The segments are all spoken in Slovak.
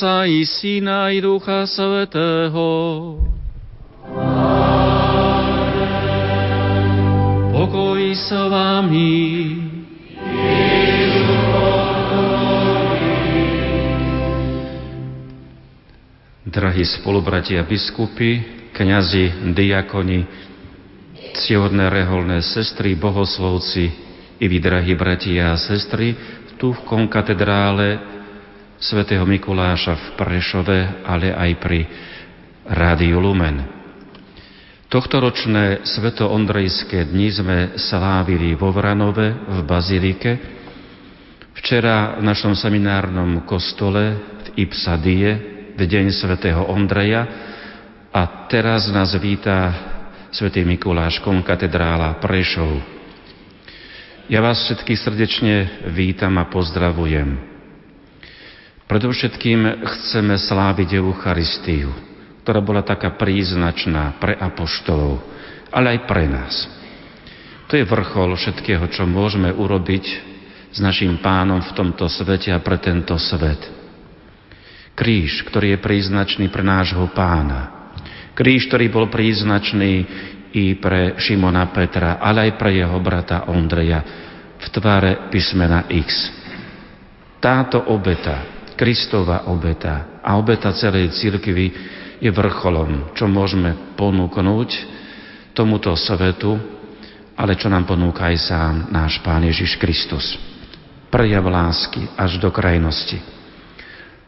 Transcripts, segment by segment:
Otca i Syna i Ducha Svetého. Pokoj s vami. Drahí spolubratia biskupy, kňazi, diakoni, ctihodné reholné sestry, bohoslovci i vy, drahí bratia a sestry, tu v konkatedrále svätého Mikuláša v Prešove, ale aj pri Rádiu Lumen. Tohtoročné sveto-ondrejské dni sme slávili vo Vranove v Bazilike. Včera v našom seminárnom kostole v Ipsadie v deň svätého Ondreja a teraz nás víta svätý Mikuláš katedrála Prešov. Ja vás všetkých srdečne vítam a pozdravujem. Predovšetkým chceme sláviť Eucharistiu, ktorá bola taká príznačná pre apoštolov, ale aj pre nás. To je vrchol všetkého, čo môžeme urobiť s našim pánom v tomto svete a pre tento svet. Kríž, ktorý je príznačný pre nášho pána. Kríž, ktorý bol príznačný i pre Šimona Petra, ale aj pre jeho brata Ondreja v tvare písmena X. Táto obeta Kristova obeta a obeta celej církvy je vrcholom, čo môžeme ponúknuť tomuto svetu, ale čo nám ponúka aj sám náš Pán Ježiš Kristus. Prejav lásky až do krajnosti.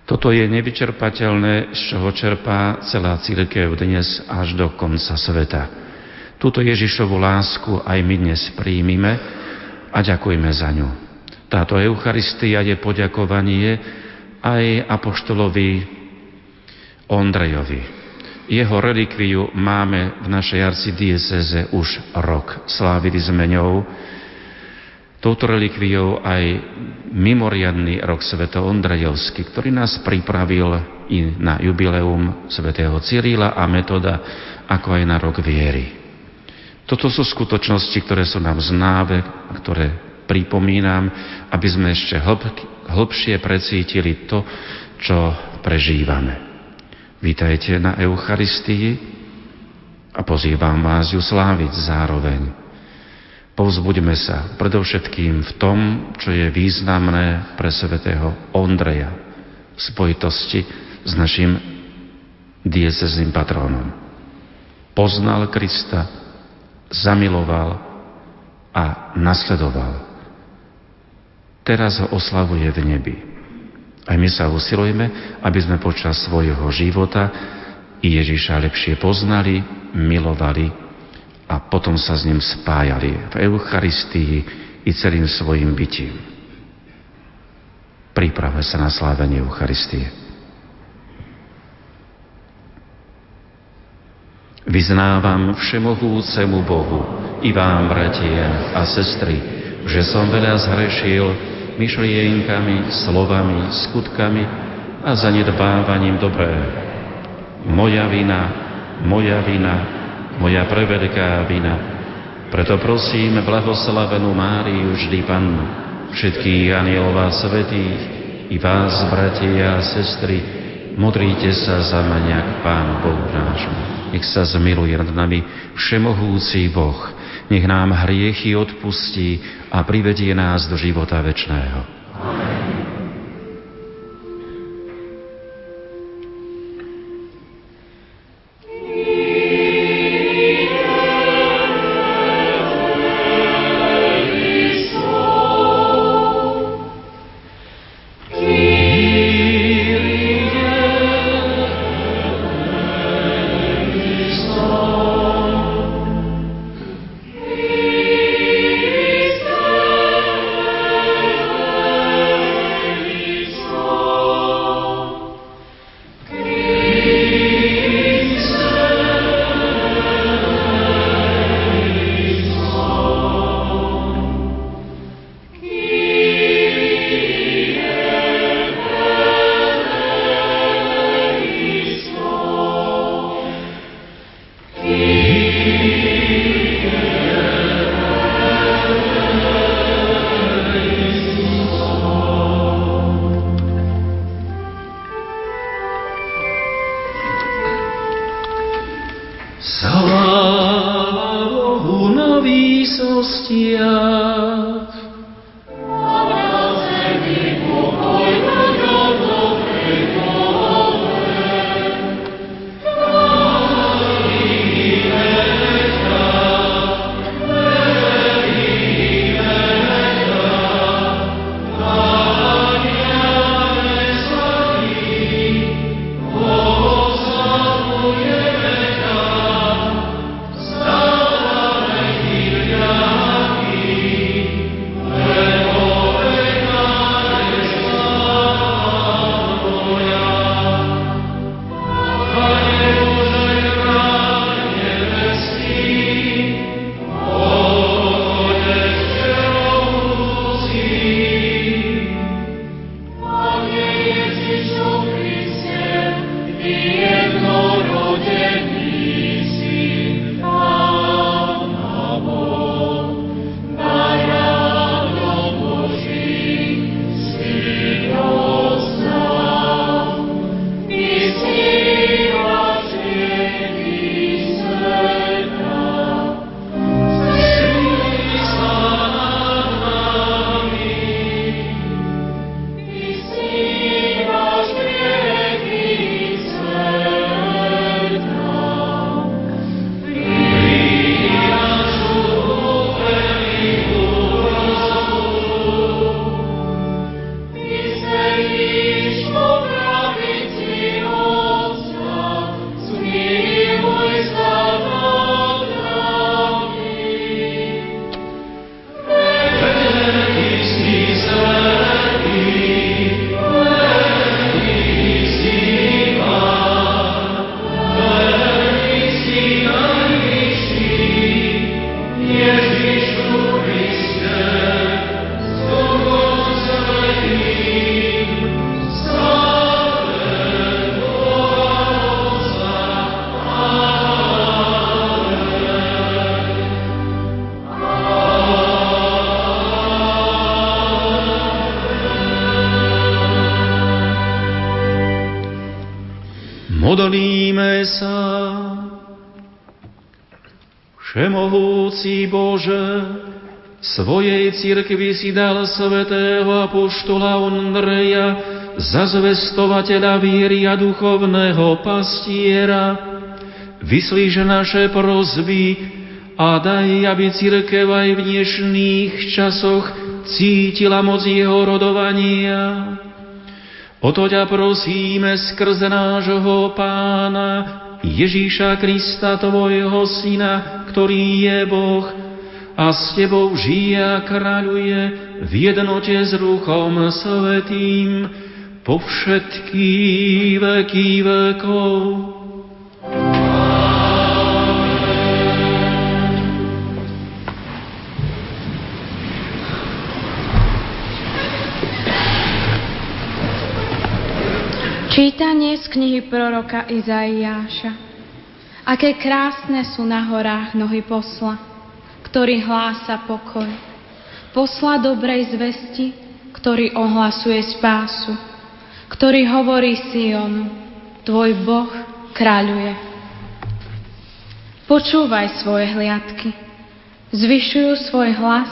Toto je nevyčerpateľné, z čoho čerpá celá církev dnes až do konca sveta. Túto Ježišovu lásku aj my dnes príjmime a ďakujme za ňu. Táto Eucharistia je poďakovanie aj apoštolovi Ondrejovi. Jeho relikviu máme v našej arcidieceze už rok. Slávili sme ňou touto relikviou aj mimoriadný rok Sveto Ondrejovský, ktorý nás pripravil i na jubileum svätého Cyrila a metoda, ako aj na rok viery. Toto sú skutočnosti, ktoré sú nám znáve, ktoré pripomínam, aby sme ešte hlbšie precítili to, čo prežívame. Vítajte na Eucharistii a pozývam vás ju sláviť zároveň. Povzbuďme sa predovšetkým v tom, čo je významné pre svetého Ondreja v spojitosti s našim diecezným patrónom. Poznal Krista, zamiloval a nasledoval teraz ho oslavuje v nebi. Aj my sa usilujeme, aby sme počas svojho života Ježiša lepšie poznali, milovali a potom sa s ním spájali v Eucharistii i celým svojim bytím. Príprave sa na slávenie Eucharistie. Vyznávam všemohúcemu Bohu i vám, bratia a sestry, že som veľa zhrešil myšlienkami, slovami, skutkami a zanedbávaním dobrého. Moja vina, moja vina, moja preveľká vina. Preto prosím blahoslavenú Máriu vždy Pannu, všetkých anielov a svetých, i vás, bratia a sestry, modríte sa za mňa k Pánu Bohu nášmu. Nech sa zmiluje nad nami všemohúci Boh, nech nám hriechy odpustí a privedie nás do života večného. Amen. Svojej cirkvi si dal svetého apoštola Ondreja za zvestovateľa víry a duchovného pastiera. Vyslíž naše prozby a daj, aby církev aj v dnešných časoch cítila moc jeho rodovania O to ťa prosíme skrze nášho pána Ježíša Krista, tvojho syna, ktorý je Boh a s tebou žije a kráľuje v jednote s Ruchom Svetým po všetky veky vekov. Čítanie z knihy proroka Izaiáša. Aké krásne sú na horách nohy posla, ktorý hlása pokoj. Posla dobrej zvesti, ktorý ohlasuje spásu, ktorý hovorí Sionu, tvoj Boh kráľuje. Počúvaj svoje hliadky, zvyšujú svoj hlas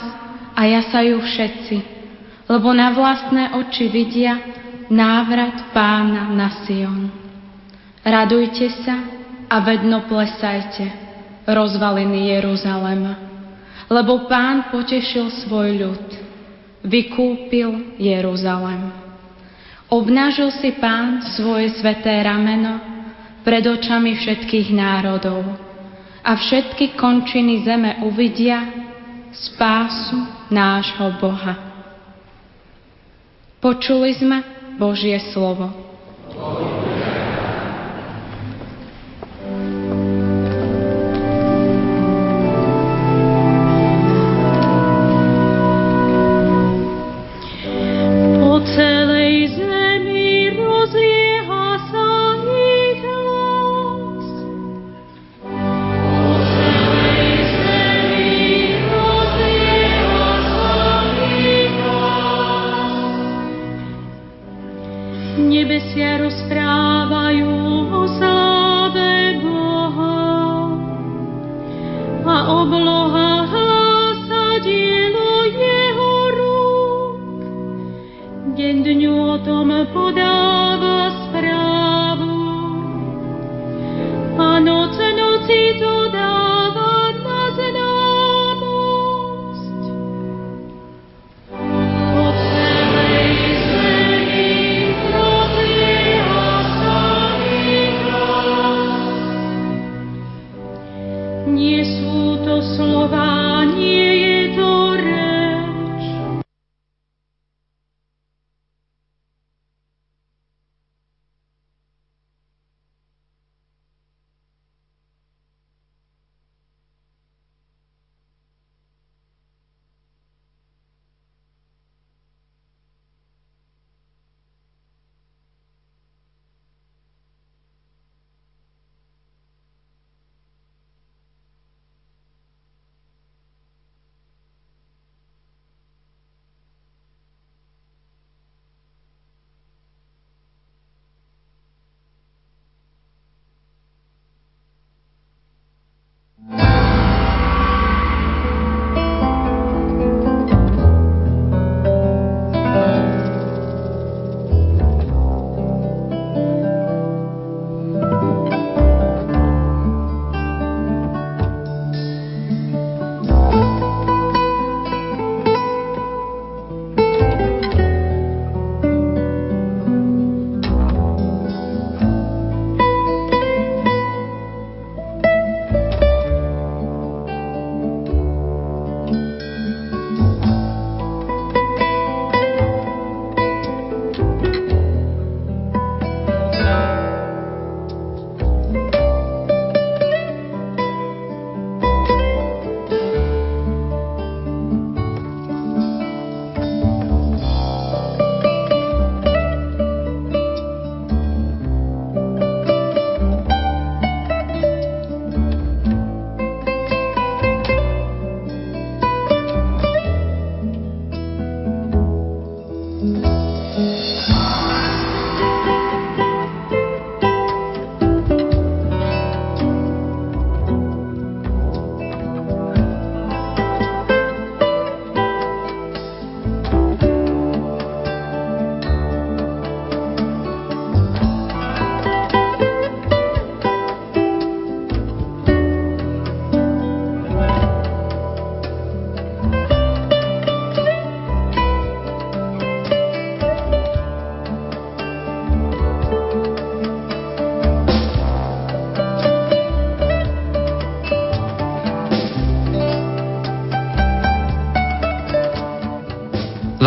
a jasajú všetci, lebo na vlastné oči vidia, návrat pána na Sion. Radujte sa a vedno plesajte, rozvaliny Jeruzalema, lebo pán potešil svoj ľud, vykúpil Jeruzalem. Obnažil si pán svoje sveté rameno pred očami všetkých národov a všetky končiny zeme uvidia spásu nášho Boha. Počuli sme, Božie slovo. niebie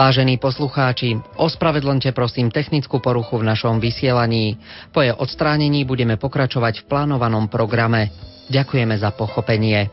Vážení poslucháči, ospravedlňte prosím technickú poruchu v našom vysielaní. Po jej odstránení budeme pokračovať v plánovanom programe. Ďakujeme za pochopenie.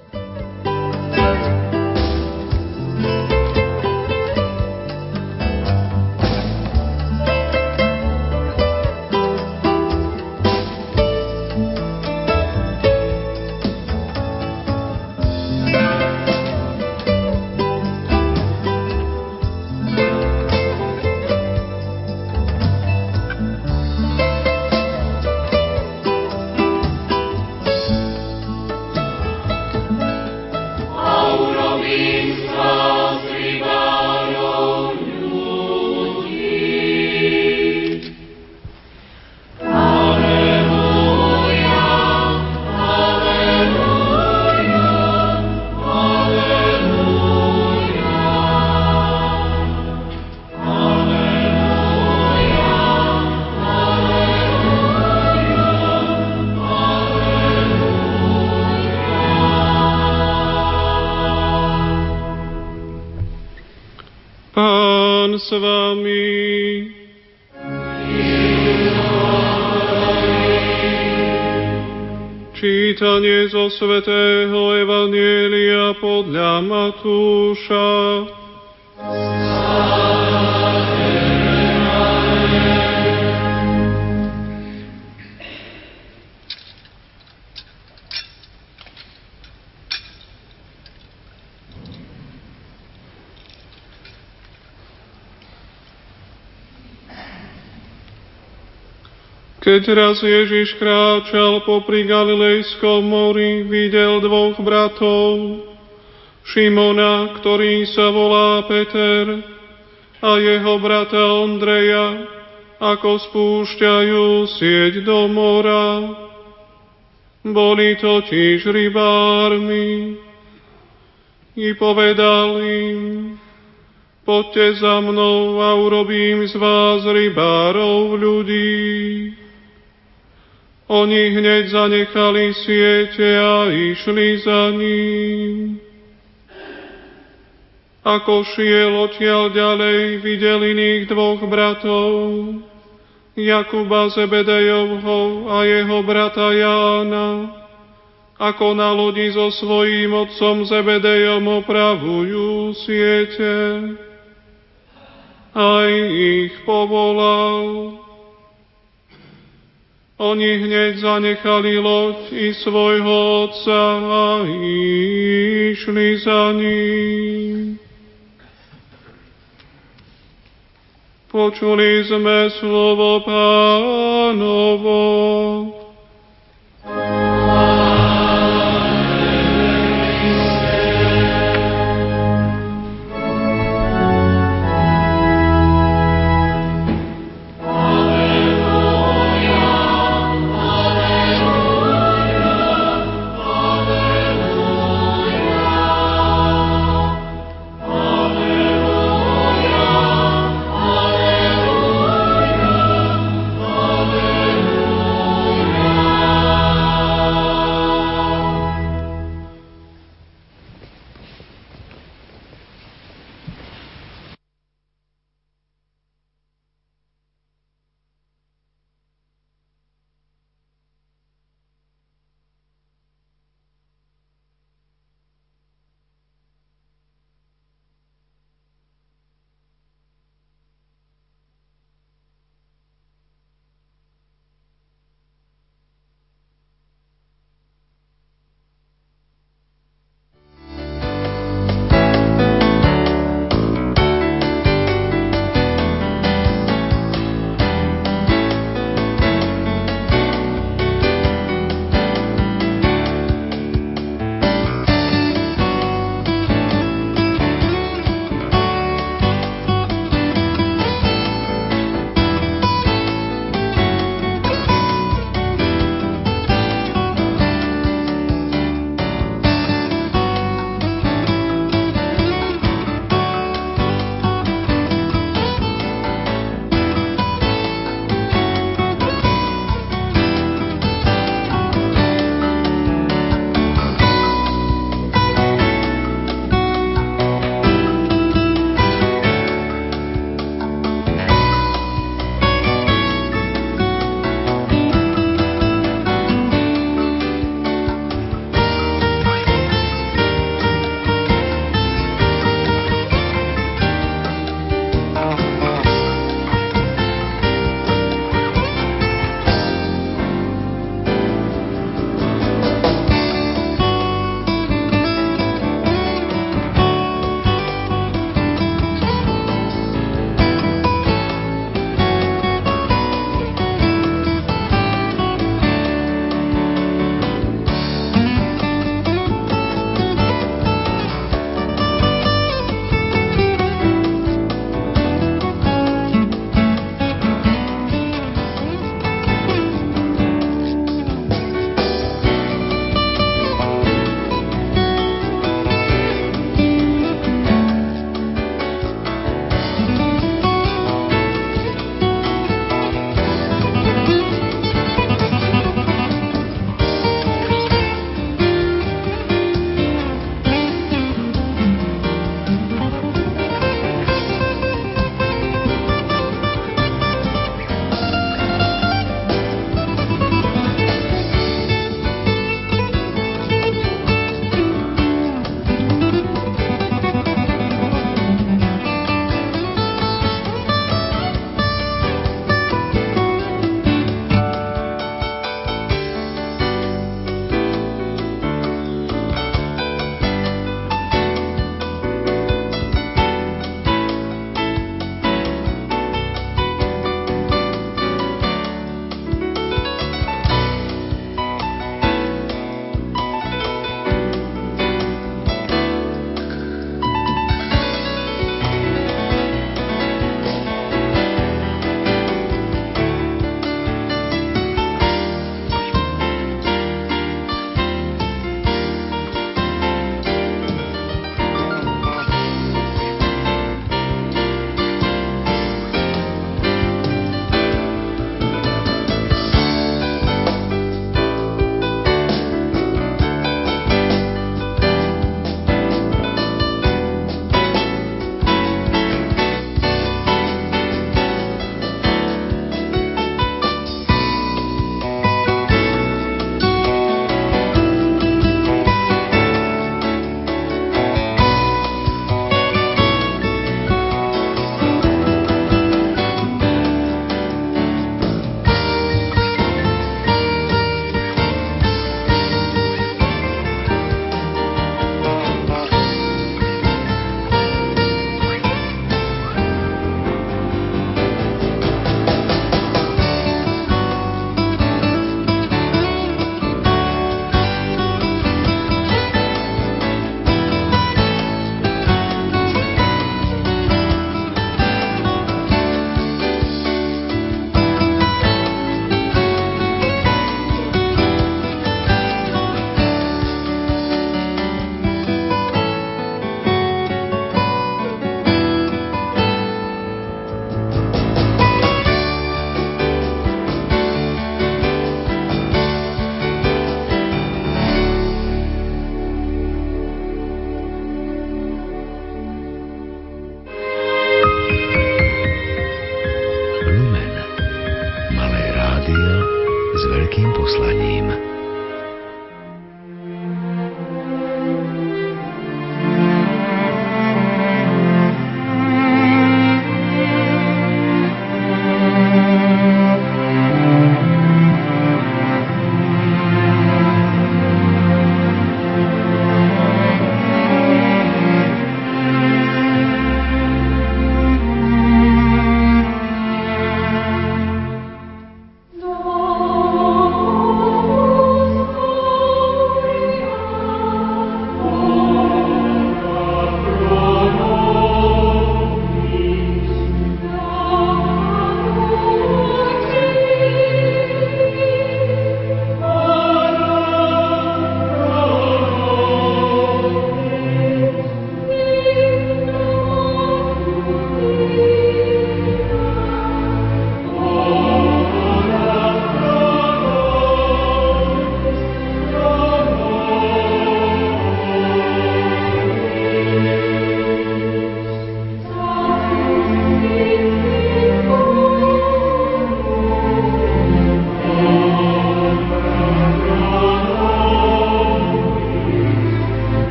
Čítanie Keď raz Ježiš kráčal popri Galilejskom mori, videl dvoch bratov, Šimona, ktorý sa volá Peter, a jeho brata Ondreja, ako spúšťajú sieť do mora. Boli totiž rybármi. I povedal im, poďte za mnou a urobím z vás rybárov ľudí. Oni hneď zanechali siete a išli za ním. Ako šiel odtiaľ ďalej, videl iných dvoch bratov, Jakuba Zebedejovho a jeho brata Jána, ako na lodi so svojím otcom Zebedejom opravujú siete. Aj ich povolal. Oni hneď zanechali loď i svojho otca a išli za ním. Počuli sme slovo pánovo.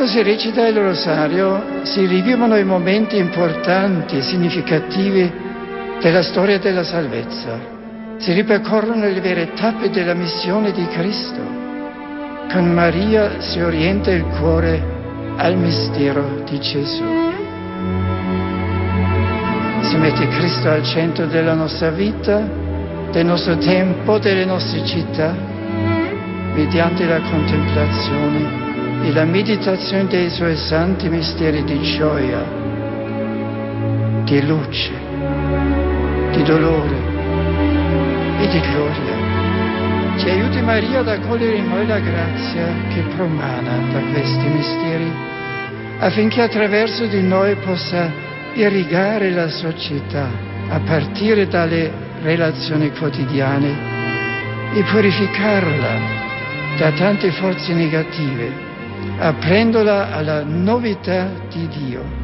Quando si recita il rosario si rivivono i momenti importanti e significativi della storia della salvezza. Si ripercorrono le vere tappe della missione di Cristo. Con Maria si orienta il cuore al mistero di Gesù. Si mette Cristo al centro della nostra vita, del nostro tempo, delle nostre città, mediante la contemplazione e la meditazione dei suoi santi misteri di gioia, di luce, di dolore e di gloria. Ci aiuti Maria ad accogliere in noi la grazia che promana da questi misteri, affinché attraverso di noi possa irrigare la società a partire dalle relazioni quotidiane e purificarla da tante forze negative aprendola alla novità di Dio.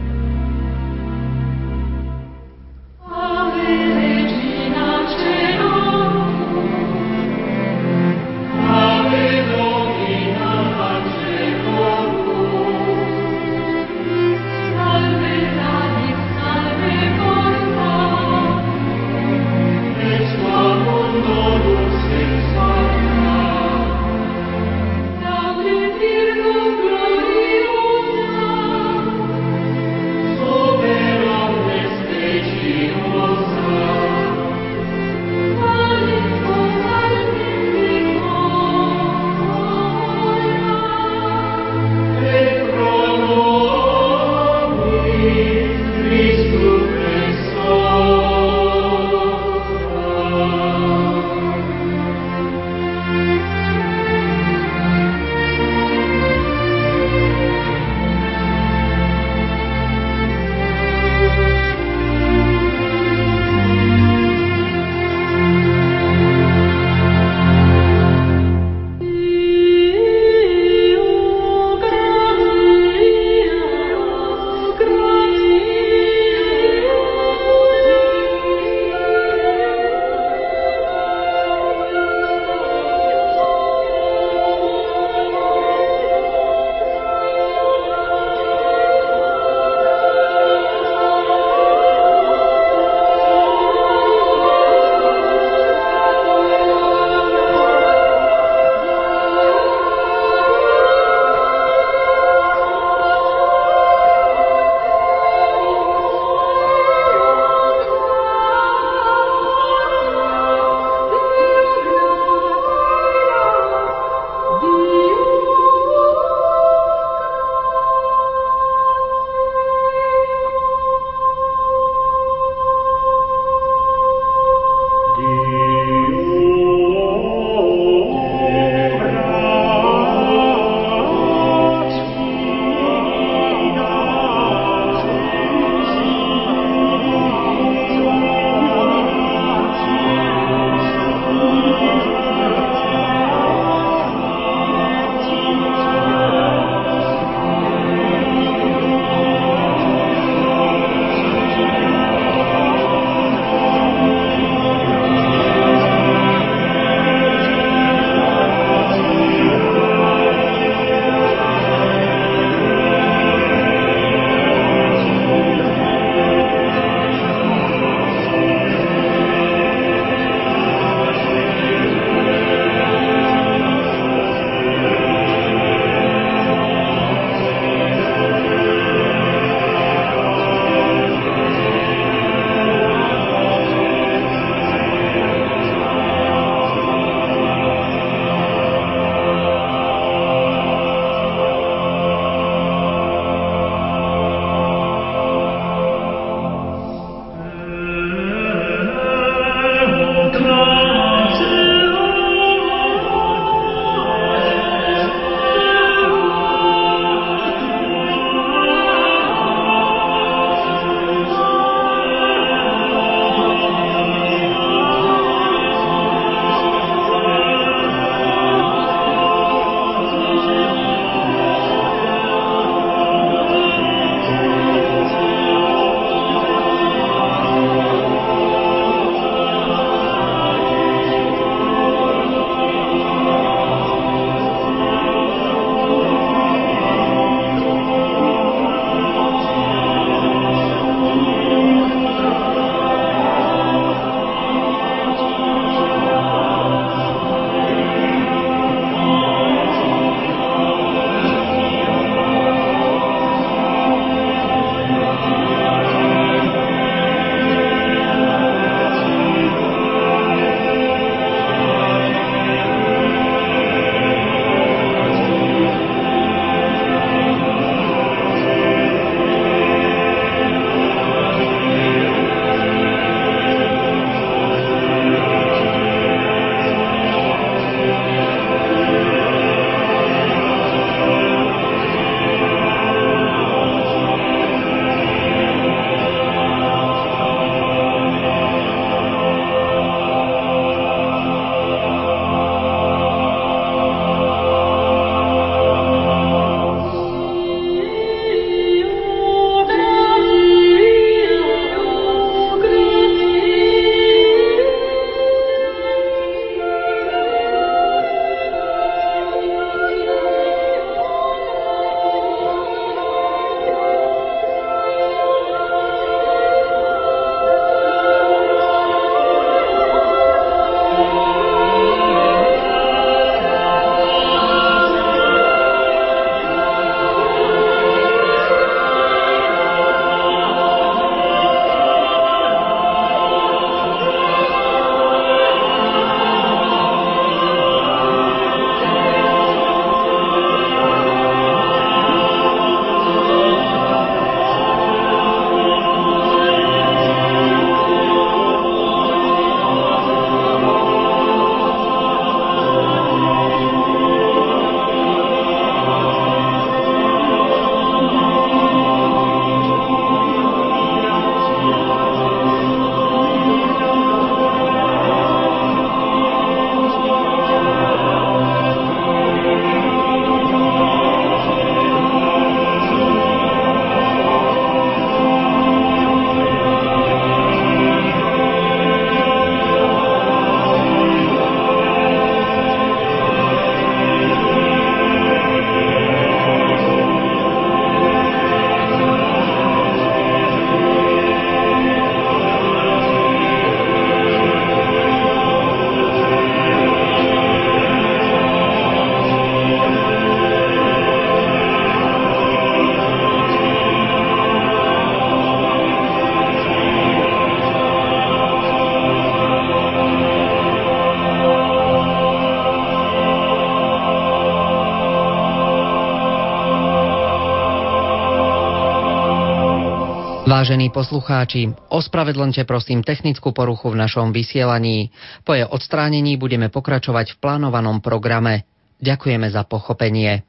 Vážení poslucháči, ospravedlňte prosím technickú poruchu v našom vysielaní. Po jej odstránení budeme pokračovať v plánovanom programe. Ďakujeme za pochopenie.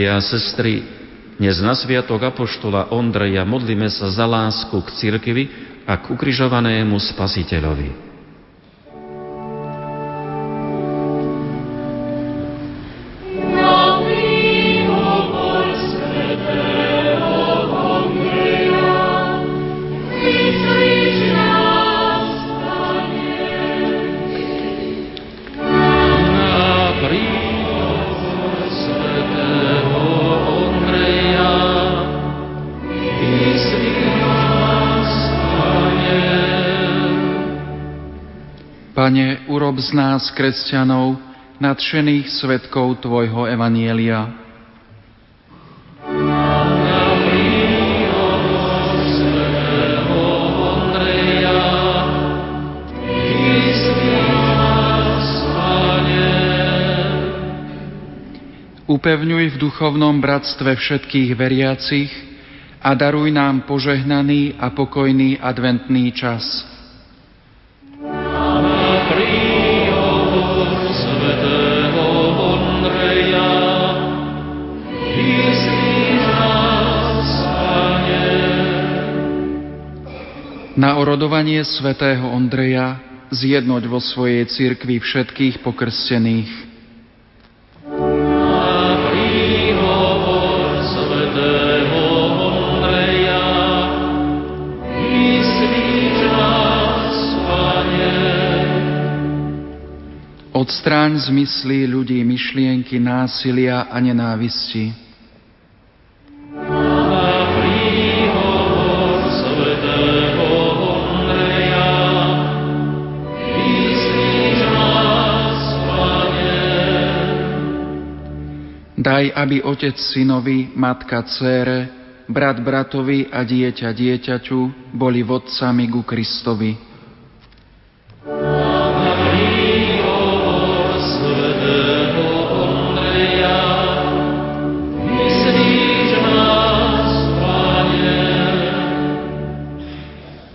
Bratia a sestry, dnes na sviatok Apoštola Ondreja modlíme sa za lásku k cirkvi a k ukrižovanému spasiteľovi. Urob z nás, kresťanov, nadšených svetkov Tvojho Evanielia. Upevňuj v duchovnom bratstve všetkých veriacich a daruj nám požehnaný a pokojný adventný čas. Na orodovanie svätého Ondreja zjednoť vo svojej cirkvi všetkých pokrstených. Odstráň z myslí ľudí myšlienky násilia a nenávisti. Daj, aby otec synovi, matka cére, brat bratovi a dieťa dieťaťu boli vodcami ku Kristovi.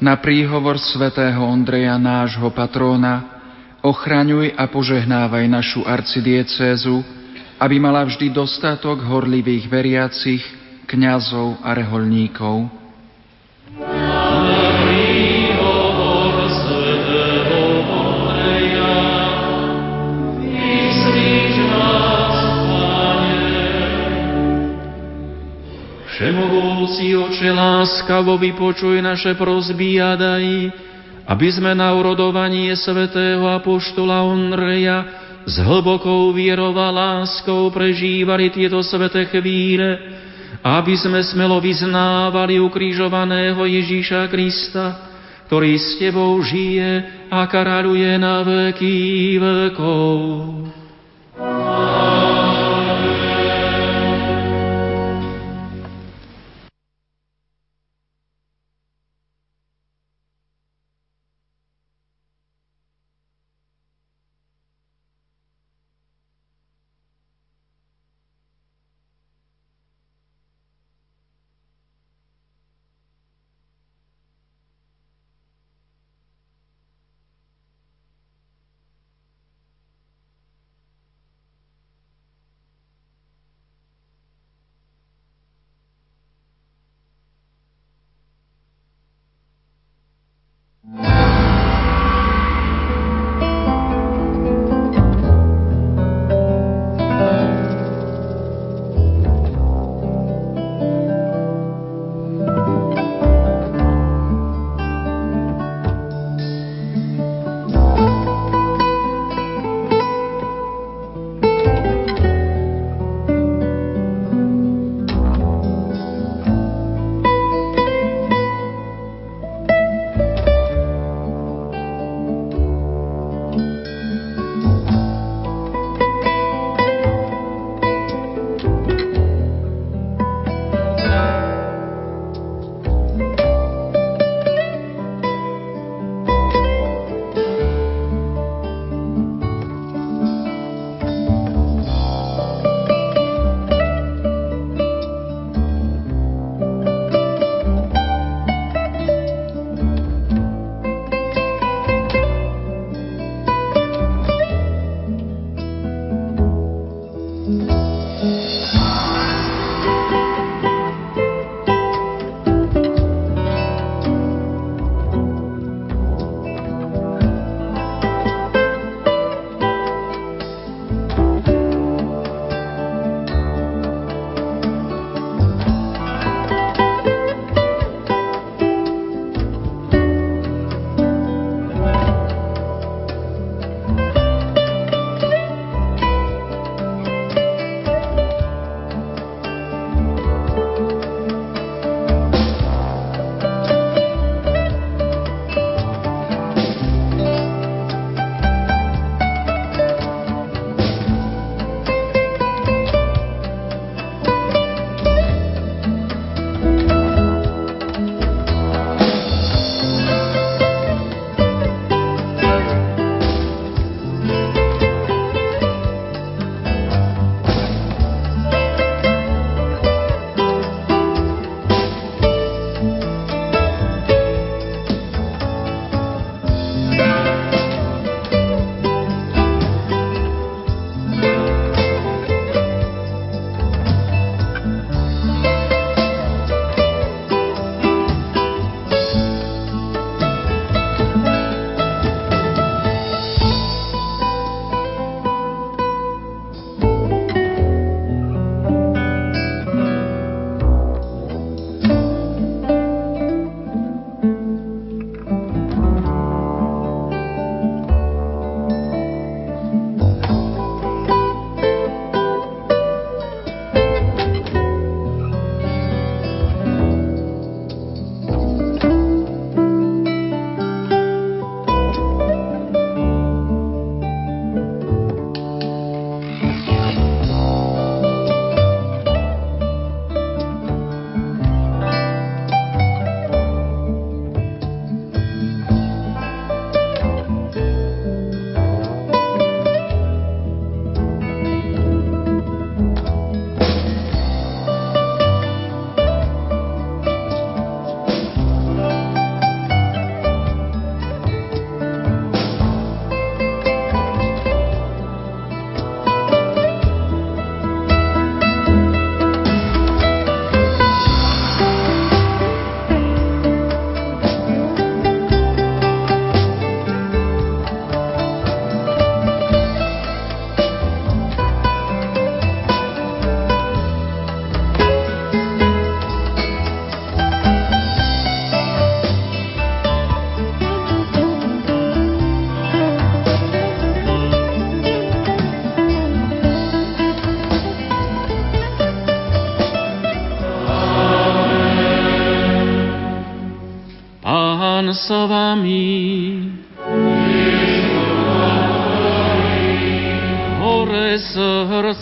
Na príhovor svätého Ondreja, nášho patróna, ochraňuj a požehnávaj našu arcidiecézu, aby mala vždy dostatok horlivých veriacich, kňazov a reholníkov. Všemohúci oče láskavo vypočuj naše prosby a daj, aby sme na urodovanie svätého Apoštola Ondreja s hlbokou vierou a láskou prežívali tieto sveté chvíle, aby sme smelo vyznávali ukrižovaného Ježíša Krista, ktorý s Tebou žije a karaľuje na veky vekov.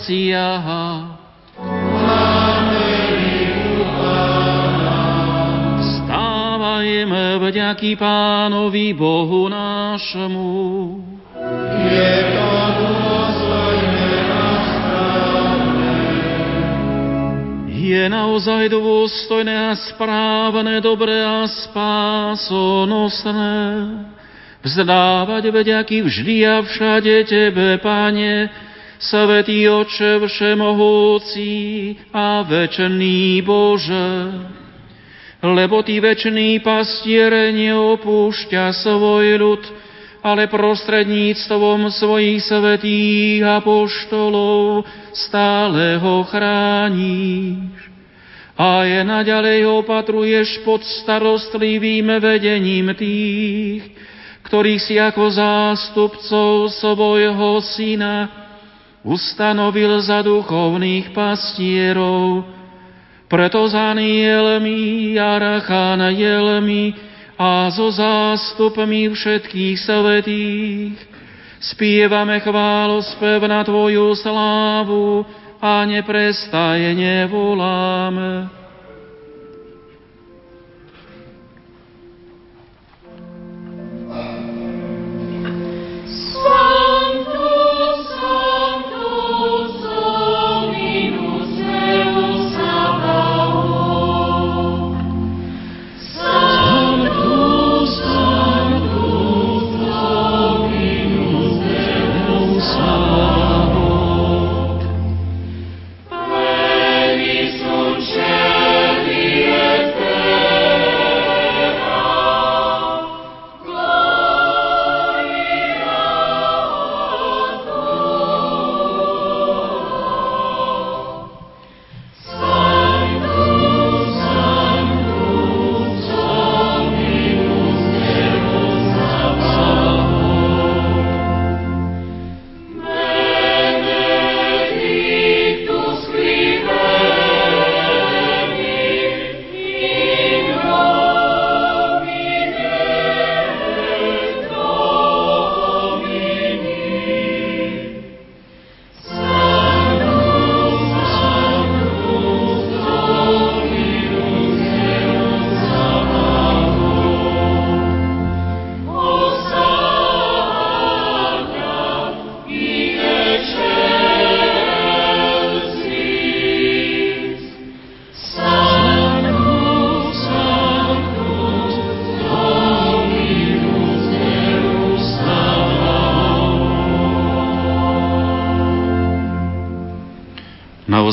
Srdcia. Vstávajme vďaky Pánovi Bohu nášmu. Je to je naozaj dôstojné a správne, dobré a spásonosné. Vzdávať vďaky vždy a všade Tebe, Pane, Svetý Oče Všemohúci a večný Bože. Lebo Ty večný pastiere neopúšťa svoj ľud, ale prostredníctvom svojich svetých apoštolov stále ho chrániš. A je naďalej opatruješ pod starostlivým vedením tých, ktorých si ako zástupcov svojho syna ustanovil za duchovných pastierov. Preto za anielmi a rachánjelmi a so zástupmi všetkých svetých spievame chválospev na Tvoju slávu a neprestajne voláme.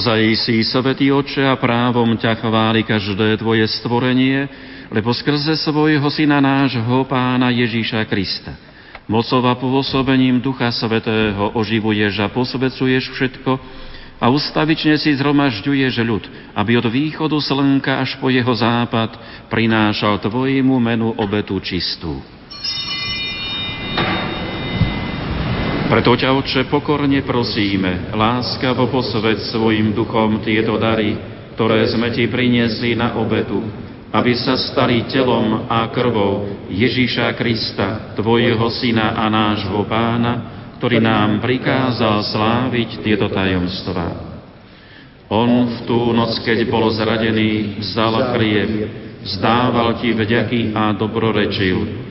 Naozaj si, Svetý Oče, a právom ťa chváli každé Tvoje stvorenie, lebo skrze svojho Syna nášho Pána Ježíša Krista. Mocov a pôsobením Ducha Svetého oživuješ a posvecuješ všetko a ustavične si zhromažďuješ ľud, aby od východu slnka až po jeho západ prinášal Tvojmu menu obetu čistú. Preto ťa, Otče, pokorne prosíme, láskavo posved svojim duchom tieto dary, ktoré sme Ti priniesli na obetu, aby sa stali telom a krvou Ježíša Krista, Tvojho Syna a nášho Pána, ktorý nám prikázal sláviť tieto tajomstvá. On v tú noc, keď bol zradený, vzal chlieb, vzdával Ti vďaky a dobrorečil,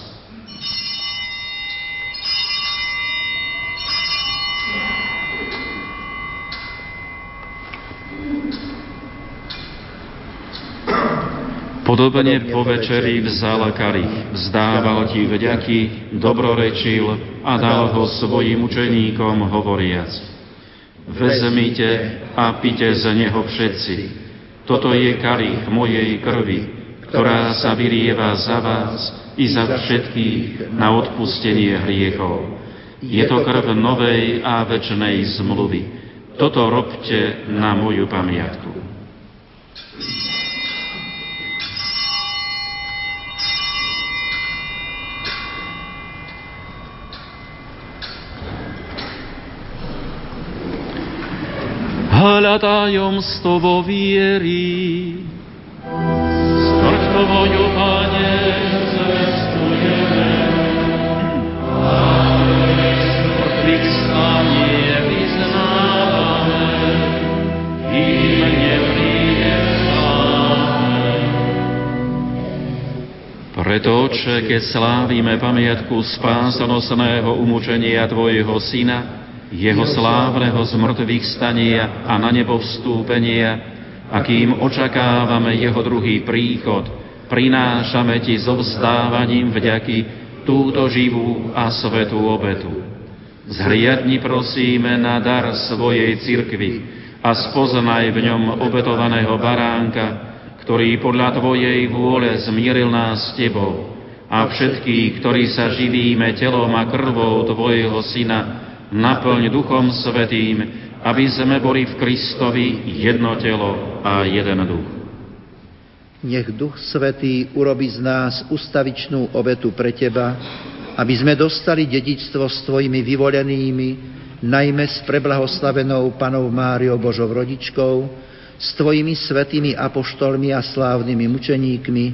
Podobne po večeri vzal kalich, vzdával ti vďaky, dobrorečil a dal ho svojim učeníkom hovoriac. Vezmite a pite z neho všetci. Toto je kalich mojej krvi, ktorá sa vyrieva za vás i za všetkých na odpustenie hriechov. Je to krv novej a večnej zmluvy. Toto robte na moju pamiatku. Hľadajomstvo viery. Smrť Tvoju, Pane, zvestujeme, a smrtvých stanie vyznávame, kým Preto, Oče, keď slávime pamiatku spásonosného umúčenia Tvojho Syna, jeho slávneho zmrtvých stania a na nebo vstúpenia, akým očakávame jeho druhý príchod, prinášame Ti so vzdávaním vďaky túto živú a svetú obetu. Zhliadni prosíme na dar svojej cirkvi a spoznaj v ňom obetovaného baránka, ktorý podľa Tvojej vôle zmieril nás s Tebou a všetkých, ktorí sa živíme telom a krvou Tvojho Syna, naplň Duchom Svetým, aby sme boli v Kristovi jedno telo a jeden duch. Nech Duch Svetý urobi z nás ustavičnú obetu pre Teba, aby sme dostali dedičstvo s Tvojimi vyvolenými, najmä s preblahoslavenou Panou Máriou Božou rodičkou, s Tvojimi svetými apoštolmi a slávnymi mučeníkmi,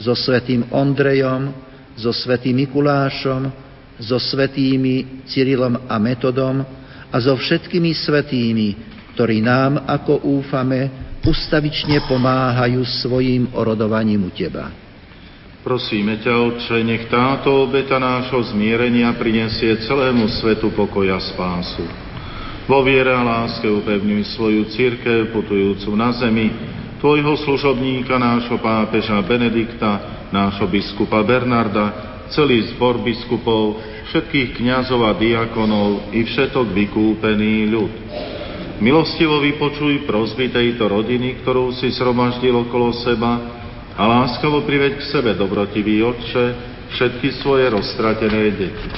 so svetým Ondrejom, so svetým Mikulášom, so svetými Cyrilom a Metodom a so všetkými svetými, ktorí nám, ako úfame, ustavične pomáhajú svojim orodovaním u Teba. Prosíme ťa, Otče, nech táto obeta nášho zmierenia prinesie celému svetu pokoja spásu. Vo viere a láske upevňuj svoju církev putujúcu na zemi, Tvojho služobníka, nášho pápeža Benedikta, nášho biskupa Bernarda, celý zbor biskupov, všetkých kňazov a diakonov i všetok vykúpený ľud. Milostivo vypočuj prozby tejto rodiny, ktorú si sromaždil okolo seba a láskavo priveď k sebe, dobrotivý Otče, všetky svoje rozstratené deti.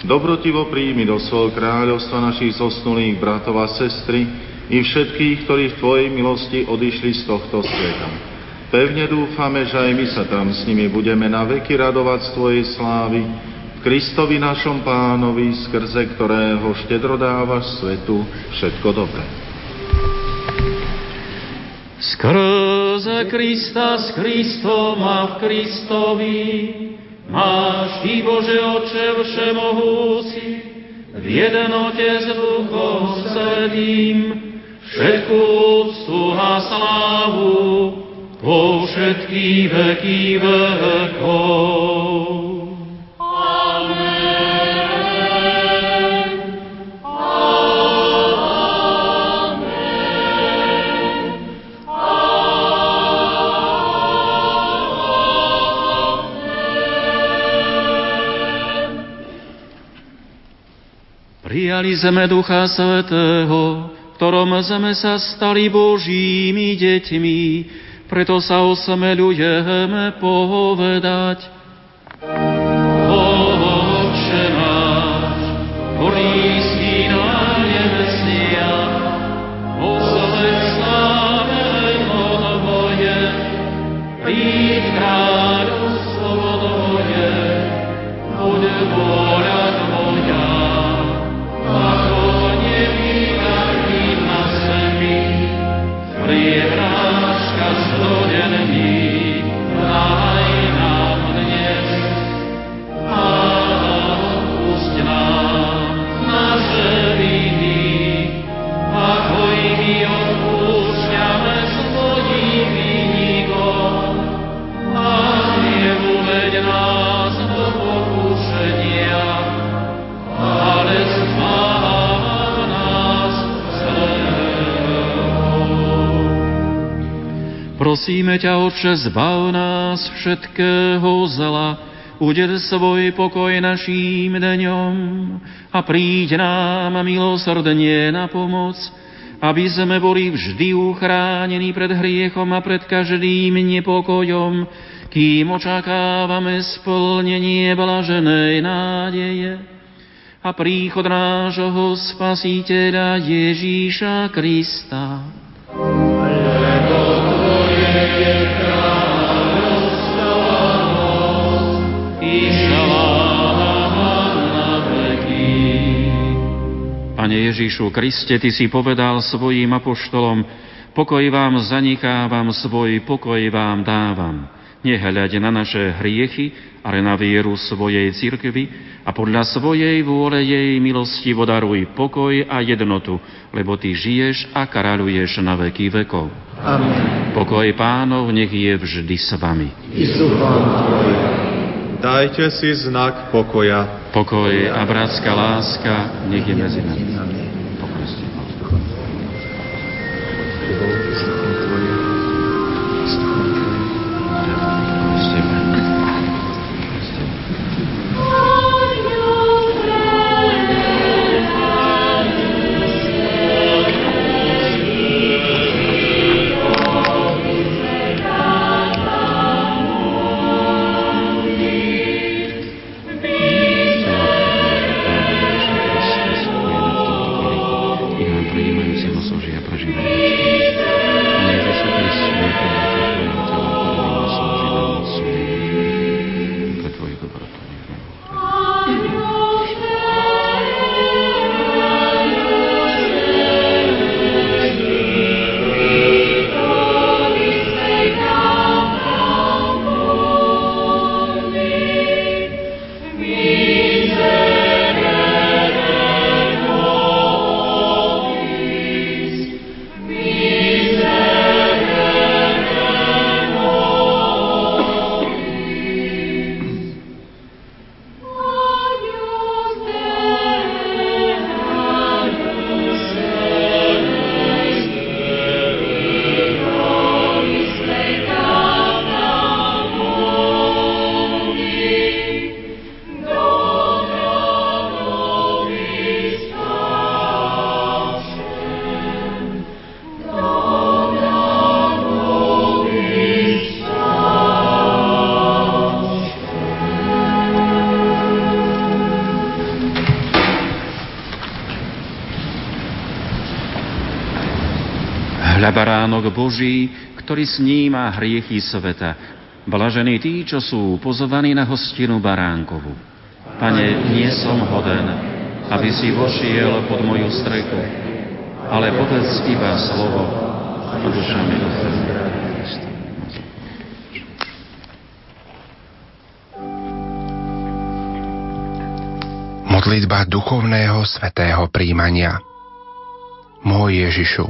Dobrotivo príjmi do svojho kráľovstva našich zosnulých bratov a sestry i všetkých, ktorí v Tvojej milosti odišli z tohto sveta. Pevne dúfame, že aj my sa tam s nimi budeme na veky radovať z Tvojej slávy, Kristovi našom pánovi, skrze ktorého štedro dávaš svetu všetko dobré. Skrze Krista s Kristom a v Kristovi máš Ty, Bože Oče Všemohúci, v jednote s Duchom Svetým, všetku úctu a slávu, po všetky veky vekov. Prijali sme Ducha Svetého, ktorom sme sa stali Božími deťmi, preto sa osmeľujeme povedať, Prosíme ťa, Oče, zbav nás všetkého zla, uded svoj pokoj naším dňom a príď nám milosrdne na pomoc, aby sme boli vždy uchránení pred hriechom a pred každým nepokojom, kým očakávame splnenie blaženej nádeje a príchod nášho Spasiteľa Ježíša Krista. Pane Ježišu Kriste, Ty si povedal svojim apoštolom, pokoj vám zanichávam, svoj pokoj vám dávam. Nehľaď na naše hriechy, ale na vieru svojej cirkvi a podľa svojej vôle jej milosti vodaruj pokoj a jednotu, lebo Ty žiješ a kráľuješ na veky vekov. Amen. Pokoj pánov nech je vždy s vami. Dajte si znak pokoja. Pokoj a bratská láska nech je medzi nami. Ktorý sníma hriechy sveta. Blažení tí, čo sú pozovaní na hostinu baránkovu. Pane, nie som hoden, aby si vošiel pod moju strechu, ale povedz iba slovo a duša mi. Modlitba duchovného svetého príjmania Môj Ježišu,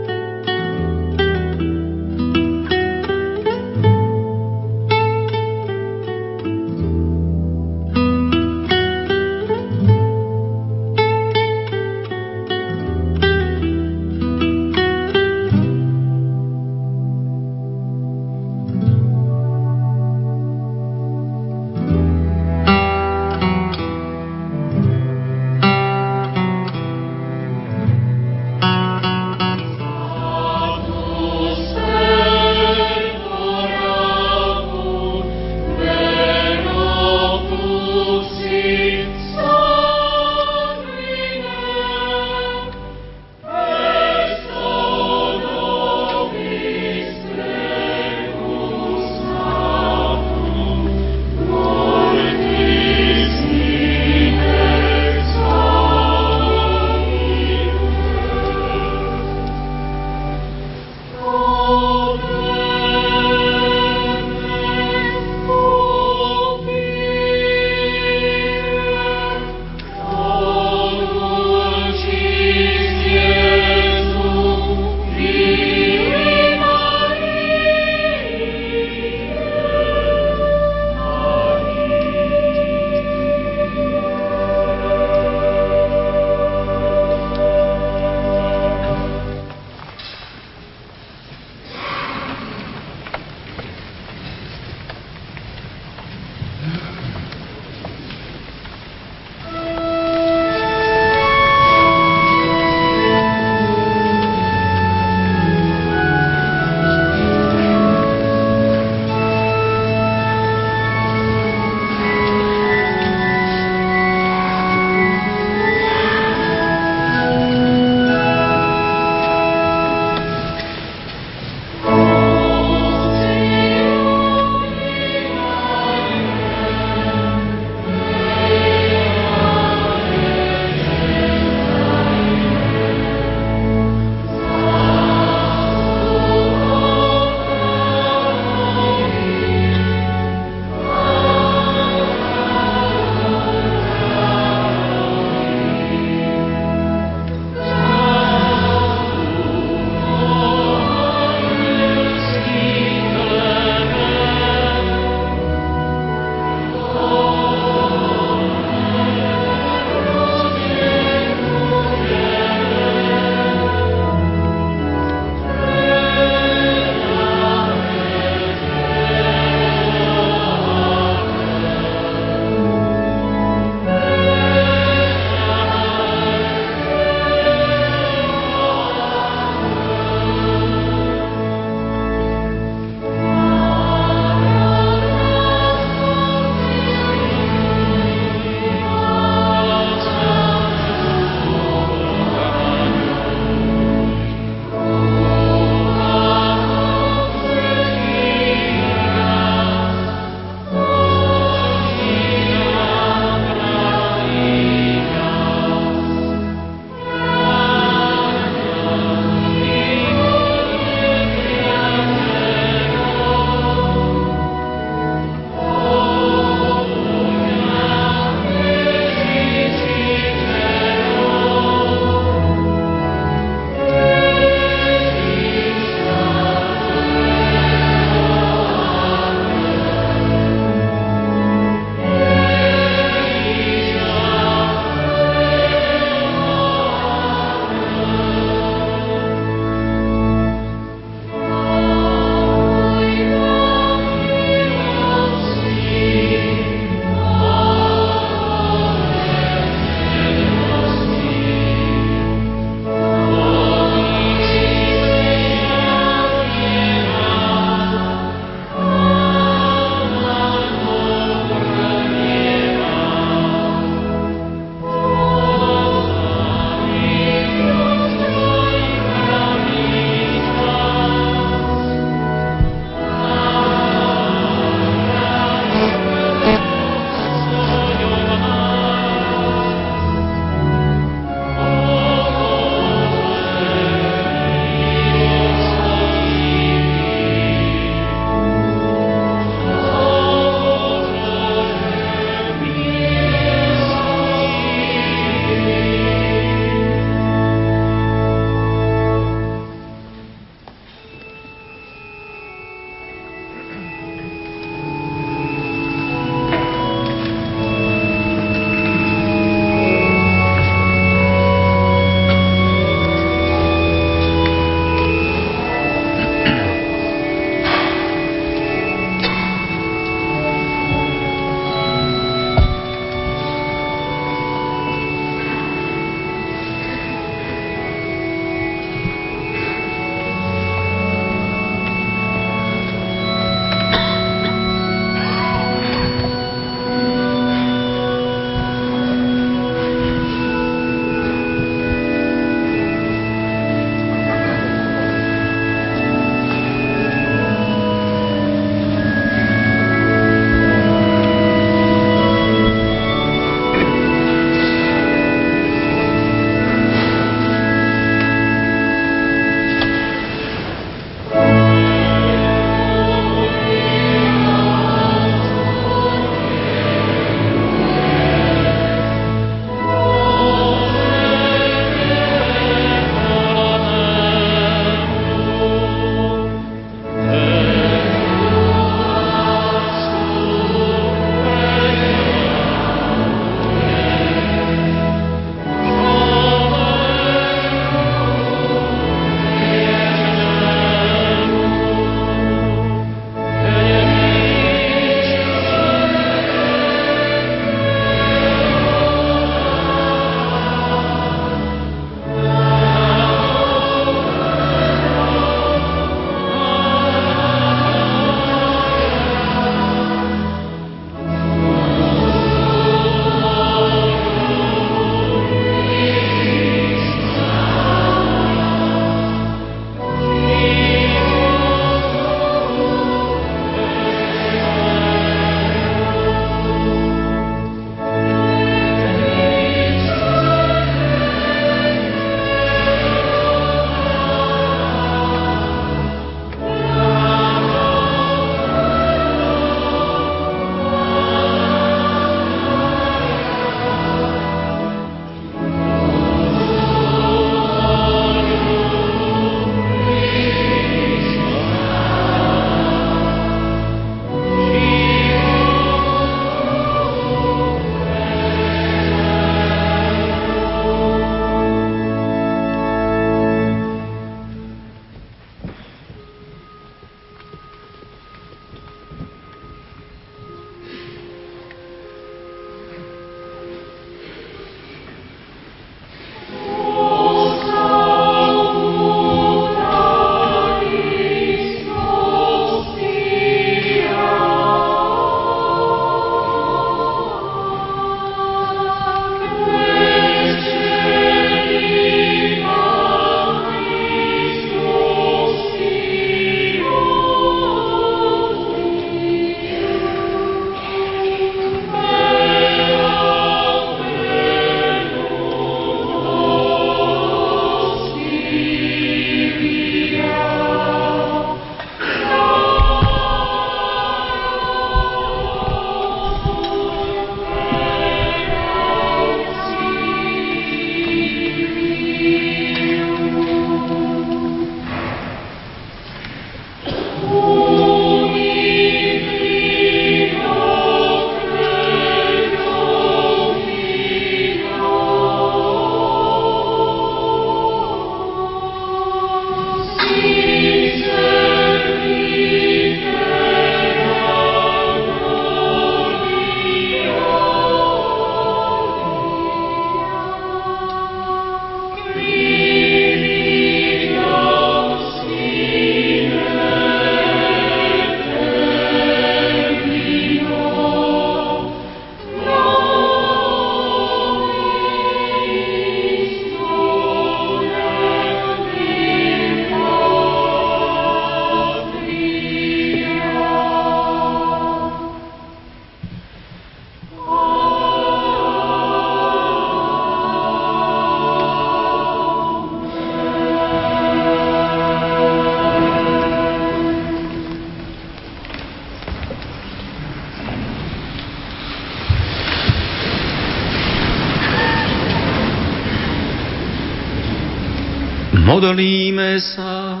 Modlíme sa.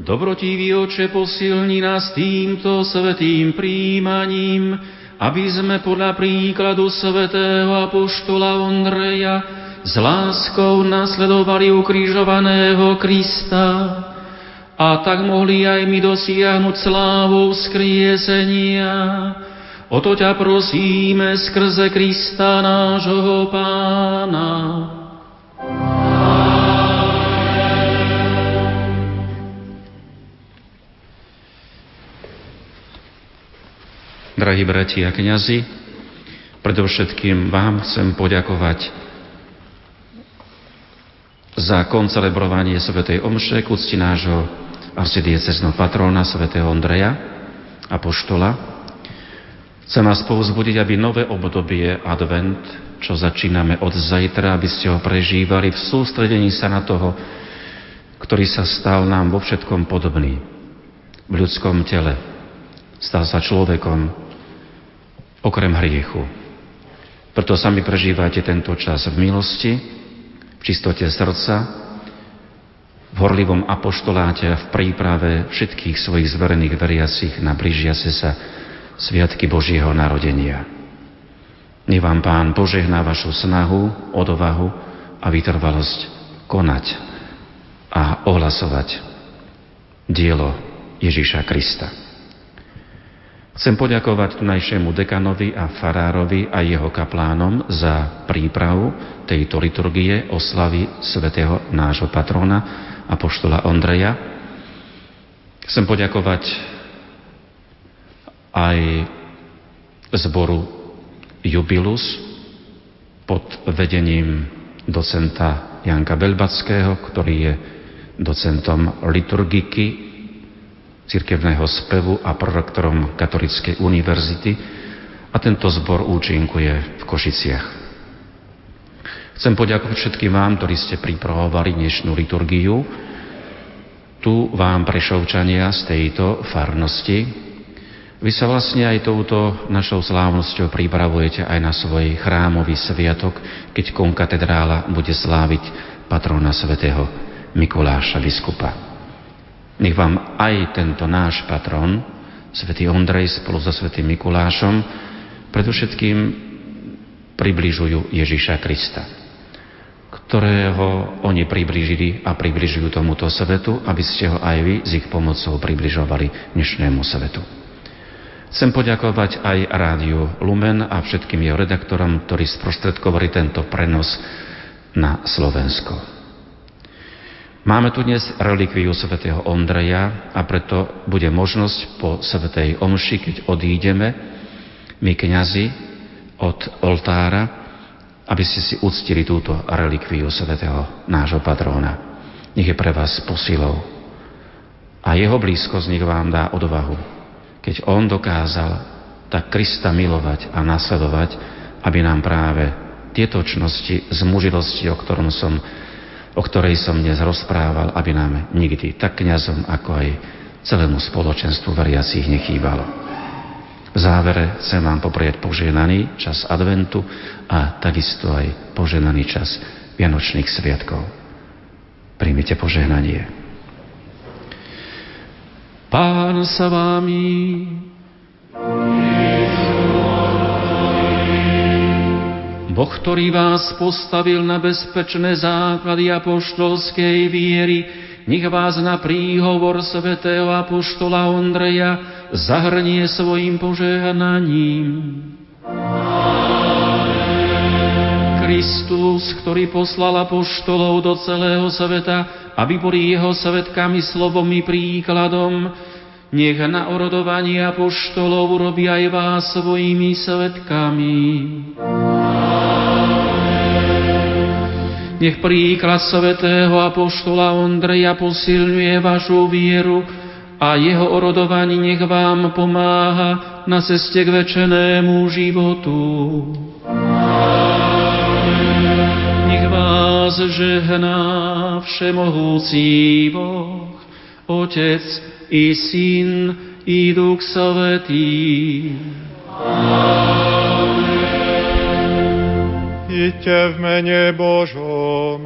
Dobrotivý oče, posilni nás týmto svetým príjmaním, aby sme podľa príkladu svetého apoštola Ondreja s láskou nasledovali ukrižovaného Krista a tak mohli aj my dosiahnuť slávu vzkriesenia. O to ťa prosíme skrze Krista nášho Pána. Drahí bratia a kniazy, predovšetkým vám chcem poďakovať za koncelebrovanie Svetej Omše k úcti nášho arcidiecezno patróna Svetého Ondreja, apoštola. Chcem vás povzbudiť, aby nové obdobie advent, čo začíname od zajtra, aby ste ho prežívali v sústredení sa na toho, ktorý sa stal nám vo všetkom podobný. V ľudskom tele. Stal sa človekom, okrem hriechu. Preto sami prežívate tento čas v milosti, v čistote srdca, v horlivom apoštoláte a v príprave všetkých svojich zverených veriacich na blížiace sa Sviatky Božieho narodenia. Nech vám Pán požehná vašu snahu, odvahu a vytrvalosť konať a ohlasovať dielo Ježíša Krista. Chcem poďakovať tunajšiemu dekanovi a farárovi a jeho kaplánom za prípravu tejto liturgie oslavy svätého nášho patrona Apoštola Ondreja. Chcem poďakovať aj zboru Jubilus pod vedením docenta Janka Belbackého, ktorý je docentom liturgiky cirkevného spevu a prorektorom Katolíckej univerzity a tento zbor účinkuje v Košiciach. Chcem poďakovať všetkým vám, ktorí ste pripravovali dnešnú liturgiu. Tu vám prešovčania z tejto farnosti. Vy sa vlastne aj touto našou slávnosťou pripravujete aj na svoj chrámový sviatok, keď konkatedrála bude sláviť patrona svätého Mikuláša biskupa. Nech vám aj tento náš patron, svätý Ondrej spolu so svätým Mikulášom, predovšetkým približujú Ježíša Krista, ktorého oni približili a približujú tomuto svetu, aby ste ho aj vy s ich pomocou približovali dnešnému svetu. Chcem poďakovať aj rádiu Lumen a všetkým jeho redaktorom, ktorí sprostredkovali tento prenos na Slovensko. Máme tu dnes relikviu svätého Ondreja a preto bude možnosť po svätej omši, keď odídeme, my kňazi od oltára, aby ste si uctili túto relikviu svätého nášho patróna. Nech je pre vás posilou. A jeho blízkosť nech vám dá odvahu, keď on dokázal tak Krista milovať a nasledovať, aby nám práve tieto čnosti z mužilosti, o ktorom som o ktorej som dnes rozprával, aby nám nikdy tak kňazom, ako aj celému spoločenstvu veriacich nechýbalo. V závere chcem vám poprieť poženaný čas adventu a takisto aj poženaný čas Vianočných sviatkov. Príjmite požehnanie. Pán sa vámi. Boh, ktorý vás postavil na bezpečné základy apoštolskej viery, nech vás na príhovor svätého apoštola Ondreja zahrnie svojim požehnaním. Kristus, ktorý poslal apoštolov do celého sveta, aby boli jeho svetkami slovom i príkladom, nech na orodovanie apoštolov urobí aj vás svojimi svetkami. Nech príklad svetého apoštola Ondreja posilňuje vašu vieru a jeho orodovanie nech vám pomáha na ceste k večenému životu. Nech vás žehná všemohúci Boh, Otec i Syn i Duch Svetý. Iďte v mene Božom.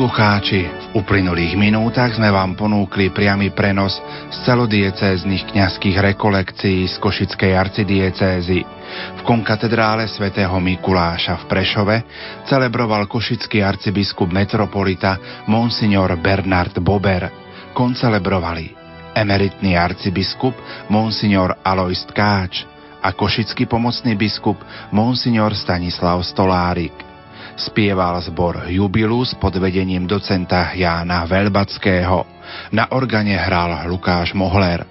Poslucháči, v uplynulých minútach sme vám ponúkli priamy prenos z celodiecéznych kňazských rekolekcií z Košickej arcidiecézy. V konkatedrále svätého Mikuláša v Prešove celebroval košický arcibiskup metropolita Monsignor Bernard Bober. Koncelebrovali emeritný arcibiskup Monsignor Alois Tkáč a košický pomocný biskup Monsignor Stanislav Stolárik spieval zbor Jubilus pod vedením docenta Jána Veľbackého. Na organe hral Lukáš Mohler.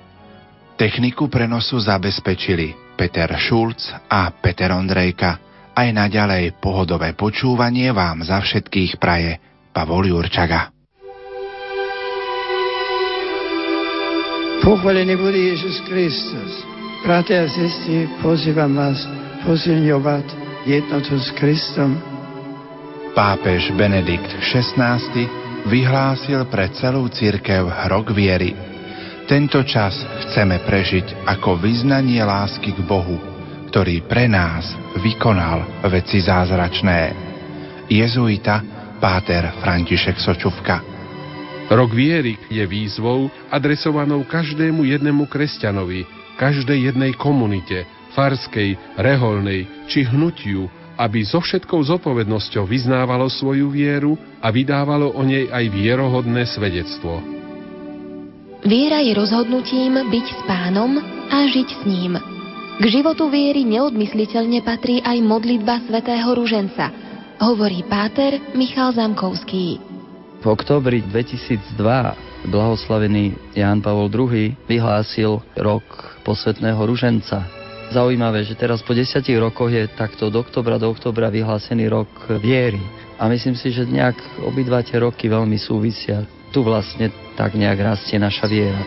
Techniku prenosu zabezpečili Peter Šulc a Peter Ondrejka. Aj naďalej pohodové počúvanie vám za všetkých praje Pavol Jurčaga. Pochválený bude Ježiš Kristus. Bratia a sestry, pozývam vás posilňovať jednotu s Kristom, Pápež Benedikt XVI vyhlásil pre celú církev rok viery. Tento čas chceme prežiť ako vyznanie lásky k Bohu, ktorý pre nás vykonal veci zázračné. Jezuita Páter František Sočuvka Rok viery je výzvou adresovanou každému jednému kresťanovi, každej jednej komunite, farskej, reholnej či hnutiu, aby so všetkou zodpovednosťou vyznávalo svoju vieru a vydávalo o nej aj vierohodné svedectvo. Viera je rozhodnutím byť s pánom a žiť s ním. K životu viery neodmysliteľne patrí aj modlitba svätého Ruženca, hovorí páter Michal Zamkovský. V oktobri 2002 blahoslavený Ján Pavol II vyhlásil rok posvetného ruženca Zaujímavé, že teraz po desiatich rokoch je takto od oktobra do oktobra vyhlásený rok viery. A myslím si, že nejak obidva tie roky veľmi súvisia. Tu vlastne tak nejak rastie naša viera.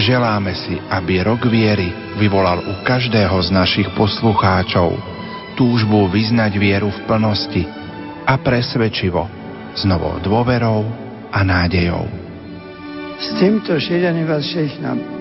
Želáme si, aby rok viery vyvolal u každého z našich poslucháčov túžbu vyznať vieru v plnosti a presvedčivo, s novou dôverou a nádejou. S týmto šírením vás všechnám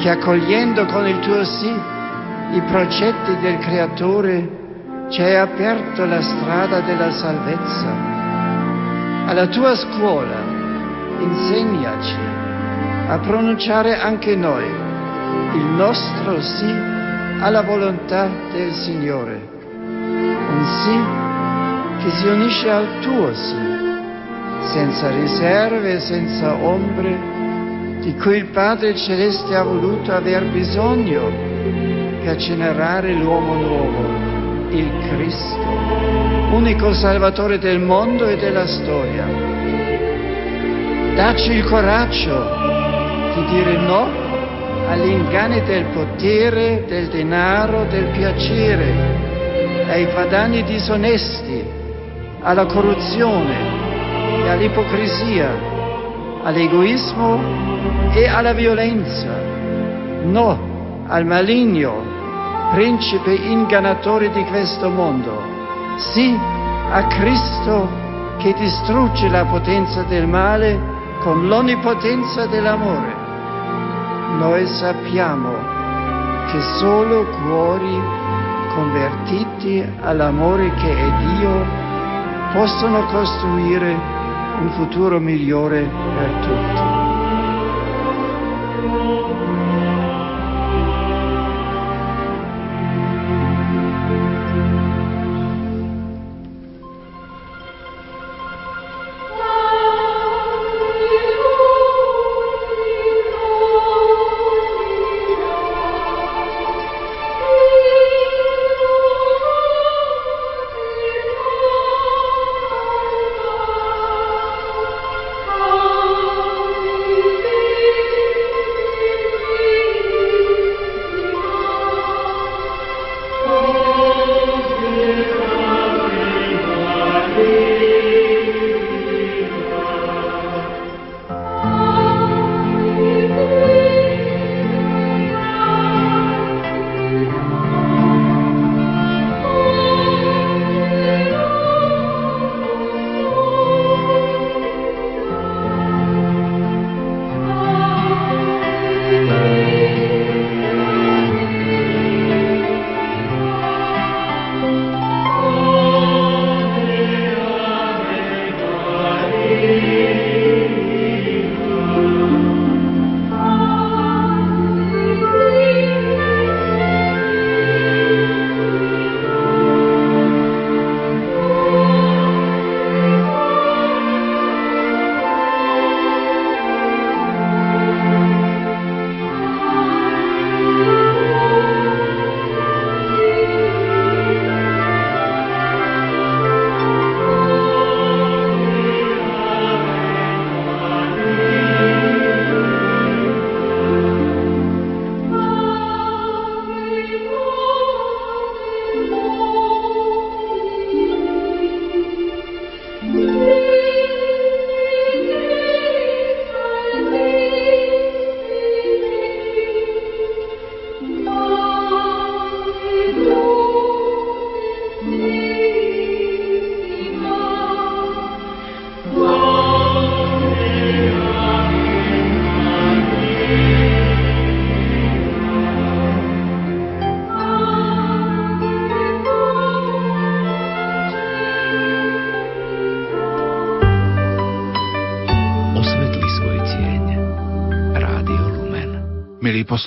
che accogliendo con il tuo sì i progetti del Creatore ci hai aperto la strada della salvezza. Alla tua scuola insegnaci a pronunciare anche noi il nostro sì alla volontà del Signore. Un sì che si unisce al tuo sì, senza riserve, senza ombre, di cui il Padre Celeste ha voluto aver bisogno per generare l'uomo nuovo, il Cristo, unico Salvatore del mondo e della storia. Dacci il coraggio di dire no agli inganni del potere, del denaro, del piacere, ai guadagni disonesti, alla corruzione e all'ipocrisia, all'egoismo e alla violenza. No al maligno, principe ingannatore di questo mondo. Sì a Cristo che distrugge la potenza del male con l'onnipotenza dell'amore. Noi sappiamo che solo cuori convertiti all'amore che è Dio possono costruire un futuro migliore per tutti.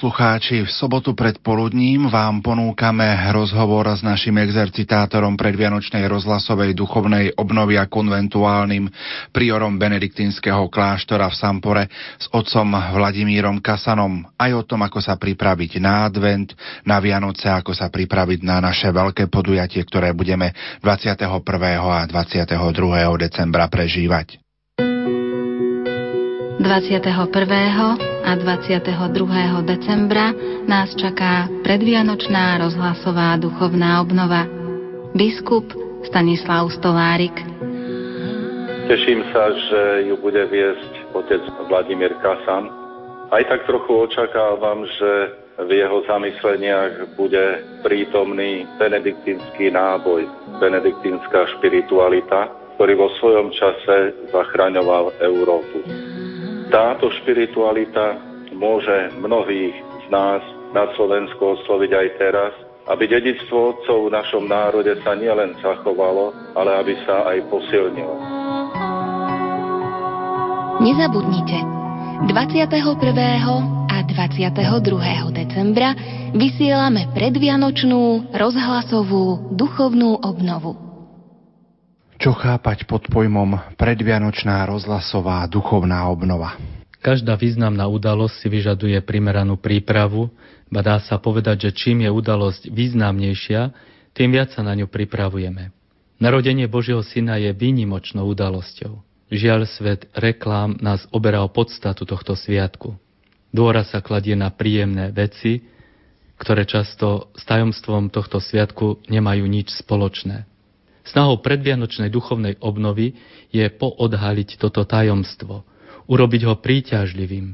Poslucháči, v sobotu pred poludním vám ponúkame rozhovor s našim exercitátorom predvianočnej rozhlasovej duchovnej obnovy a konventuálnym priorom benediktínskeho kláštora v Sampore s otcom Vladimírom Kasanom aj o tom, ako sa pripraviť na advent, na Vianoce, ako sa pripraviť na naše veľké podujatie, ktoré budeme 21. a 22. decembra prežívať. 21 a 22. decembra nás čaká predvianočná rozhlasová duchovná obnova. Biskup Stanislav Stolárik. Teším sa, že ju bude viesť otec Vladimír Kasan. Aj tak trochu očakávam, že v jeho zamysleniach bude prítomný benediktínsky náboj, benediktínska špiritualita, ktorý vo svojom čase zachraňoval Európu. Táto špiritualita môže mnohých z nás na Slovensku osloviť aj teraz, aby dedictvo otcov v našom národe sa nielen zachovalo, ale aby sa aj posilnilo. Nezabudnite, 21. a 22. decembra vysielame predvianočnú rozhlasovú duchovnú obnovu. Čo chápať pod pojmom predvianočná rozhlasová duchovná obnova? Každá významná udalosť si vyžaduje primeranú prípravu, ba dá sa povedať, že čím je udalosť významnejšia, tým viac sa na ňu pripravujeme. Narodenie Božieho Syna je výnimočnou udalosťou. Žiaľ, svet reklám nás oberá o podstatu tohto sviatku. Dôra sa kladie na príjemné veci, ktoré často s tajomstvom tohto sviatku nemajú nič spoločné. Snahou predvianočnej duchovnej obnovy je poodhaliť toto tajomstvo, urobiť ho príťažlivým,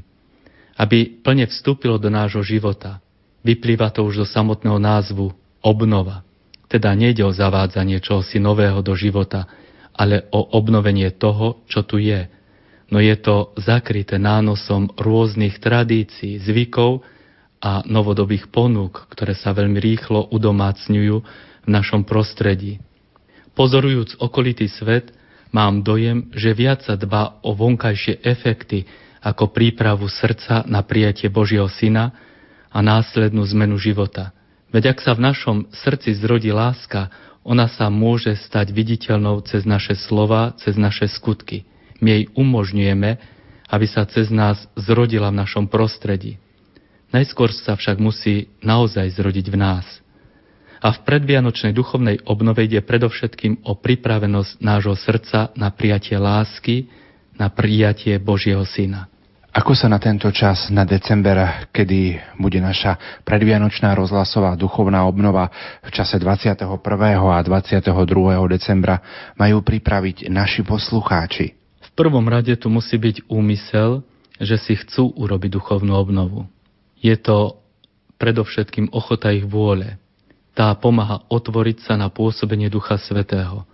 aby plne vstúpilo do nášho života. Vyplýva to už zo samotného názvu obnova. Teda nejde o zavádzanie čohosi nového do života, ale o obnovenie toho, čo tu je. No je to zakryté nánosom rôznych tradícií, zvykov a novodobých ponúk, ktoré sa veľmi rýchlo udomácňujú v našom prostredí. Pozorujúc okolitý svet, mám dojem, že viac sa dbá o vonkajšie efekty ako prípravu srdca na prijatie Božieho Syna a následnú zmenu života. Veď ak sa v našom srdci zrodí láska, ona sa môže stať viditeľnou cez naše slova, cez naše skutky. My jej umožňujeme, aby sa cez nás zrodila v našom prostredí. Najskôr sa však musí naozaj zrodiť v nás – a v predvianočnej duchovnej obnove ide predovšetkým o pripravenosť nášho srdca na prijatie lásky, na prijatie Božieho Syna. Ako sa na tento čas, na december, kedy bude naša predvianočná rozhlasová duchovná obnova v čase 21. a 22. decembra, majú pripraviť naši poslucháči? V prvom rade tu musí byť úmysel, že si chcú urobiť duchovnú obnovu. Je to predovšetkým ochota ich vôle, tá pomáha otvoriť sa na pôsobenie Ducha Svetého.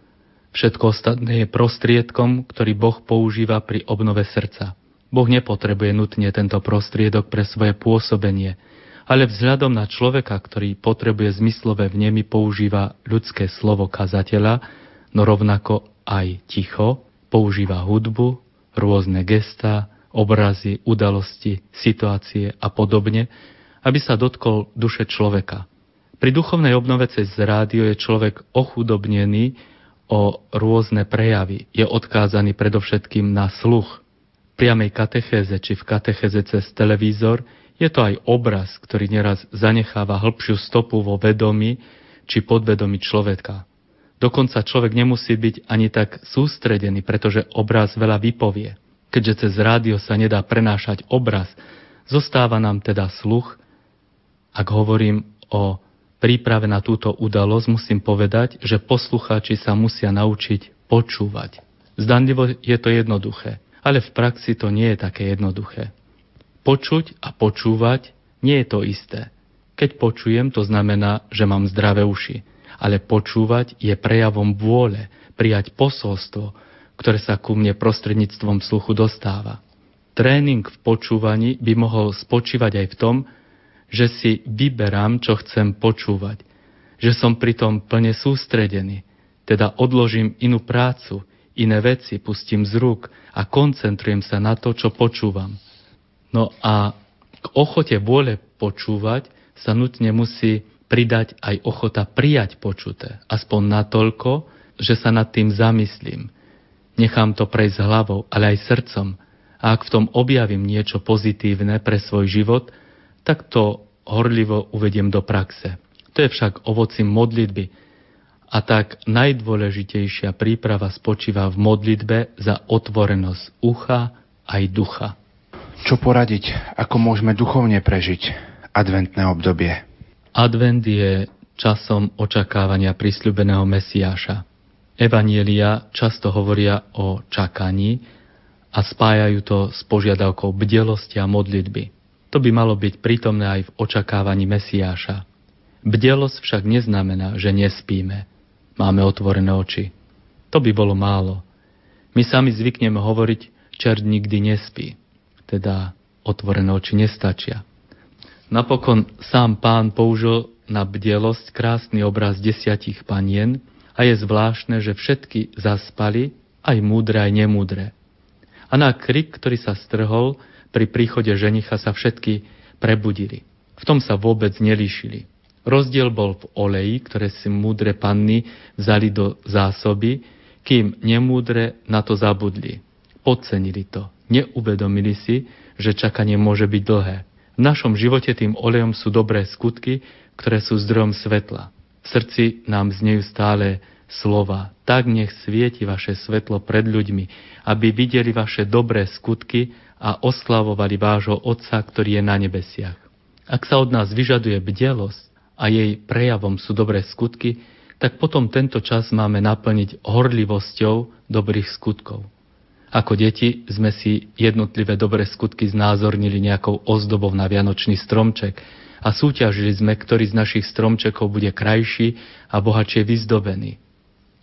Všetko ostatné je prostriedkom, ktorý Boh používa pri obnove srdca. Boh nepotrebuje nutne tento prostriedok pre svoje pôsobenie, ale vzhľadom na človeka, ktorý potrebuje zmyslové vnemy, používa ľudské slovo kazateľa, no rovnako aj ticho, používa hudbu, rôzne gestá, obrazy, udalosti, situácie a podobne, aby sa dotkol duše človeka – pri duchovnej obnove cez rádio je človek ochudobnený o rôzne prejavy. Je odkázaný predovšetkým na sluch. V priamej katechéze či v katechéze cez televízor je to aj obraz, ktorý neraz zanecháva hĺbšiu stopu vo vedomí či podvedomí človeka. Dokonca človek nemusí byť ani tak sústredený, pretože obraz veľa vypovie. Keďže cez rádio sa nedá prenášať obraz, zostáva nám teda sluch, ak hovorím o príprave na túto udalosť musím povedať, že poslucháči sa musia naučiť počúvať. Zdanlivo je to jednoduché, ale v praxi to nie je také jednoduché. Počuť a počúvať nie je to isté. Keď počujem, to znamená, že mám zdravé uši. Ale počúvať je prejavom vôle prijať posolstvo, ktoré sa ku mne prostredníctvom sluchu dostáva. Tréning v počúvaní by mohol spočívať aj v tom, že si vyberám, čo chcem počúvať, že som pritom plne sústredený, teda odložím inú prácu, iné veci pustím z rúk a koncentrujem sa na to, čo počúvam. No a k ochote vôle počúvať sa nutne musí pridať aj ochota prijať počuté, aspoň natoľko, že sa nad tým zamyslím. Nechám to prejsť hlavou, ale aj srdcom. A ak v tom objavím niečo pozitívne pre svoj život, tak to horlivo uvediem do praxe. To je však ovocím modlitby. A tak najdôležitejšia príprava spočíva v modlitbe za otvorenosť ucha aj ducha. Čo poradiť, ako môžeme duchovne prežiť adventné obdobie? Advent je časom očakávania prisľubeného Mesiáša. Evanielia často hovoria o čakaní a spájajú to s požiadavkou bdelosti a modlitby. To by malo byť prítomné aj v očakávaní Mesiáša. Bdelosť však neznamená, že nespíme. Máme otvorené oči. To by bolo málo. My sami zvykneme hovoriť, čert nikdy nespí. Teda otvorené oči nestačia. Napokon sám pán použil na bdelosť krásny obraz desiatich panien a je zvláštne, že všetky zaspali, aj múdre, aj nemúdre. A na krik, ktorý sa strhol, pri príchode ženicha sa všetky prebudili. V tom sa vôbec nelíšili. Rozdiel bol v oleji, ktoré si múdre panny vzali do zásoby, kým nemúdre na to zabudli. Podcenili to. Neuvedomili si, že čakanie môže byť dlhé. V našom živote tým olejom sú dobré skutky, ktoré sú zdrojom svetla. V srdci nám znejú stále slova. Tak nech svieti vaše svetlo pred ľuďmi, aby videli vaše dobré skutky a oslavovali vášho Otca, ktorý je na nebesiach. Ak sa od nás vyžaduje bdelosť a jej prejavom sú dobré skutky, tak potom tento čas máme naplniť horlivosťou dobrých skutkov. Ako deti sme si jednotlivé dobré skutky znázornili nejakou ozdobou na vianočný stromček a súťažili sme, ktorý z našich stromčekov bude krajší a bohatšie vyzdobený.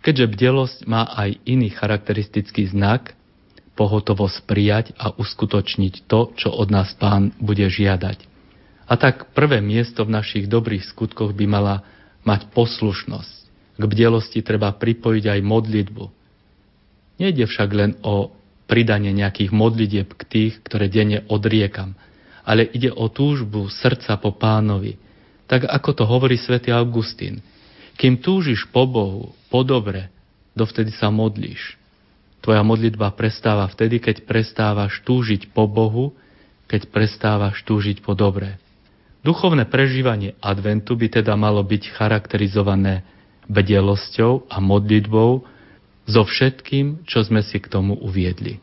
Keďže bdelosť má aj iný charakteristický znak, pohotovosť prijať a uskutočniť to, čo od nás pán bude žiadať. A tak prvé miesto v našich dobrých skutkoch by mala mať poslušnosť. K bdelosti treba pripojiť aj modlitbu. Nejde však len o pridanie nejakých modlitieb k tých, ktoré denne odriekam, ale ide o túžbu srdca po pánovi. Tak ako to hovorí svätý Augustín. Kým túžiš po Bohu, po dobre, dovtedy sa modlíš. Tvoja modlitba prestáva vtedy, keď prestávaš túžiť po Bohu, keď prestávaš túžiť po dobre. Duchovné prežívanie adventu by teda malo byť charakterizované bdelosťou a modlitbou so všetkým, čo sme si k tomu uviedli.